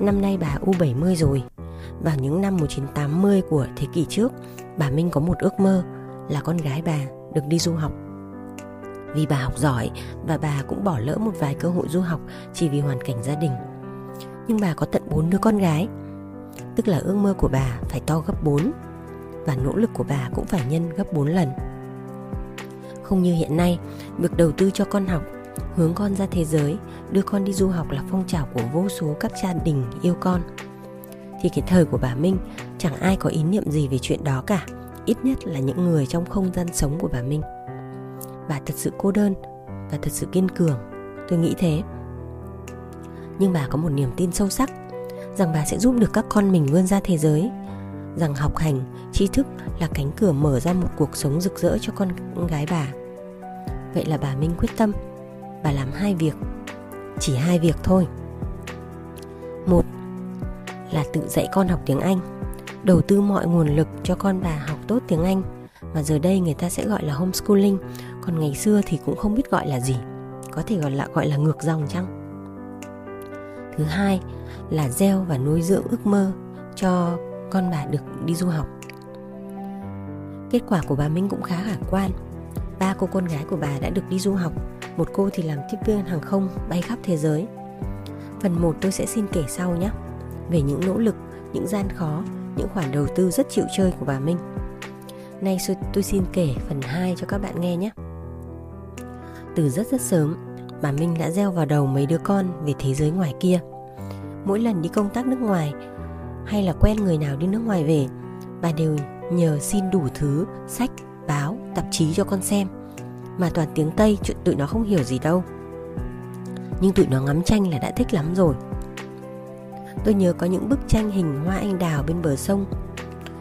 Năm nay bà U70 rồi. Vào những năm 1980 của thế kỷ trước, bà Minh có một ước mơ là con gái bà được đi du học. Vì bà học giỏi và bà cũng bỏ lỡ một vài cơ hội du học chỉ vì hoàn cảnh gia đình. Nhưng bà có tận 4 đứa con gái, tức là ước mơ của bà phải to gấp 4 và nỗ lực của bà cũng phải nhân gấp 4 lần. Không như hiện nay, việc đầu tư cho con học hướng con ra thế giới, đưa con đi du học là phong trào của vô số các gia đình yêu con. Thì cái thời của bà minh, chẳng ai có ý niệm gì về chuyện đó cả, ít nhất là những người trong không gian sống của bà minh. Bà thật sự cô đơn và thật sự kiên cường, tôi nghĩ thế. Nhưng bà có một niềm tin sâu sắc, rằng bà sẽ giúp được các con mình vươn ra thế giới, rằng học hành, tri thức là cánh cửa mở ra một cuộc sống rực rỡ cho con gái bà. Vậy là bà minh quyết tâm bà làm hai việc, chỉ hai việc thôi. Một là tự dạy con học tiếng anh, đầu tư mọi nguồn lực cho con bà học tốt tiếng anh, mà giờ đây người ta sẽ gọi là homeschooling, còn ngày xưa thì cũng không biết gọi là gì, có thể gọi là gọi là ngược dòng chăng? Thứ hai là gieo và nuôi dưỡng ước mơ cho con bà được đi du học. Kết quả của bà minh cũng khá khả quan. Ba cô con gái của bà đã được đi du học một cô thì làm tiếp viên hàng không bay khắp thế giới. Phần 1 tôi sẽ xin kể sau nhé, về những nỗ lực, những gian khó, những khoản đầu tư rất chịu chơi của bà Minh. Nay tôi xin kể phần 2 cho các bạn nghe nhé. Từ rất rất sớm, bà Minh đã gieo vào đầu mấy đứa con về thế giới ngoài kia. Mỗi lần đi công tác nước ngoài hay là quen người nào đi nước ngoài về, bà đều nhờ xin đủ thứ sách, báo, tạp chí cho con xem – mà toàn tiếng Tây chuyện tụi nó không hiểu gì đâu. Nhưng tụi nó ngắm tranh là đã thích lắm rồi. Tôi nhớ có những bức tranh hình hoa anh đào bên bờ sông.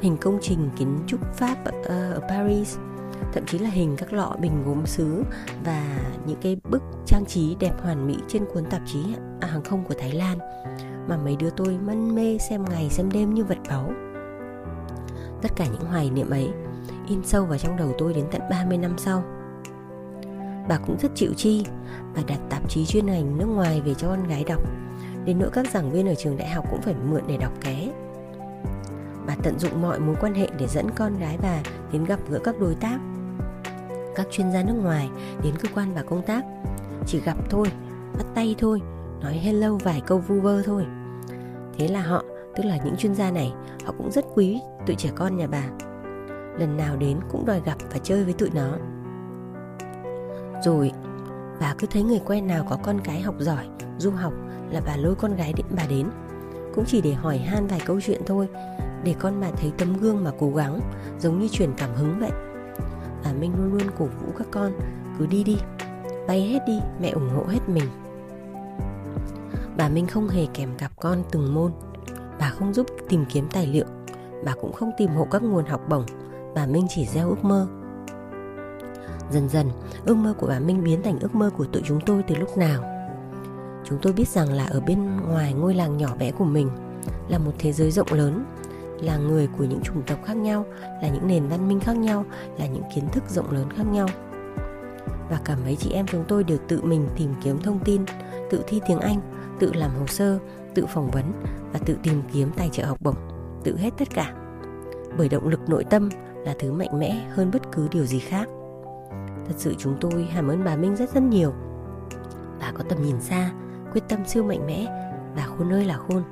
Hình công trình kiến trúc pháp ở, ở Paris. Thậm chí là hình các lọ bình gốm sứ và những cái bức trang trí đẹp hoàn mỹ trên cuốn tạp chí à, hàng không của Thái Lan. Mà mấy đứa tôi mân mê xem ngày xem đêm như vật báu. Tất cả những hoài niệm ấy in sâu vào trong đầu tôi đến tận 30 năm sau bà cũng rất chịu chi. Bà đặt tạp chí chuyên ngành nước ngoài về cho con gái đọc. Đến nỗi các giảng viên ở trường đại học cũng phải mượn để đọc ké. Bà tận dụng mọi mối quan hệ để dẫn con gái bà đến gặp gỡ các đối tác, các chuyên gia nước ngoài, đến cơ quan bà công tác. Chỉ gặp thôi, bắt tay thôi, nói hello vài câu vu vơ thôi. Thế là họ, tức là những chuyên gia này, họ cũng rất quý tụi trẻ con nhà bà. Lần nào đến cũng đòi gặp và chơi với tụi nó rồi, bà cứ thấy người quen nào có con cái học giỏi, du học là bà lôi con gái đến bà đến. Cũng chỉ để hỏi han vài câu chuyện thôi, để con bà thấy tấm gương mà cố gắng, giống như truyền cảm hứng vậy. Bà minh luôn luôn cổ vũ các con, cứ đi đi, bay hết đi, mẹ ủng hộ hết mình. Bà minh không hề kèm cặp con từng môn. Bà không giúp tìm kiếm tài liệu, bà cũng không tìm hộ các nguồn học bổng. Bà minh chỉ gieo ước mơ. Dần dần, ước mơ của bà Minh biến thành ước mơ của tụi chúng tôi từ lúc nào. Chúng tôi biết rằng là ở bên ngoài ngôi làng nhỏ bé của mình là một thế giới rộng lớn, là người của những chủng tộc khác nhau, là những nền văn minh khác nhau, là những kiến thức rộng lớn khác nhau. Và cả mấy chị em chúng tôi đều tự mình tìm kiếm thông tin, tự thi tiếng Anh, tự làm hồ sơ, tự phỏng vấn và tự tìm kiếm tài trợ học bổng, tự hết tất cả. Bởi động lực nội tâm là thứ mạnh mẽ hơn bất cứ điều gì khác. Thật sự chúng tôi hàm ơn bà Minh rất rất nhiều Bà có tầm nhìn xa, quyết tâm siêu mạnh mẽ Bà khôn ơi là khôn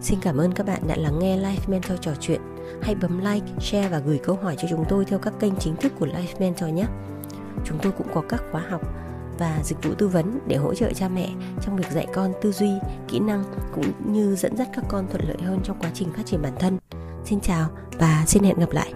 Xin cảm ơn các bạn đã lắng nghe Life Mentor trò chuyện Hãy bấm like, share và gửi câu hỏi cho chúng tôi theo các kênh chính thức của Life Mentor nhé Chúng tôi cũng có các khóa học và dịch vụ tư vấn để hỗ trợ cha mẹ trong việc dạy con tư duy, kỹ năng cũng như dẫn dắt các con thuận lợi hơn trong quá trình phát triển bản thân. Xin chào và xin hẹn gặp lại.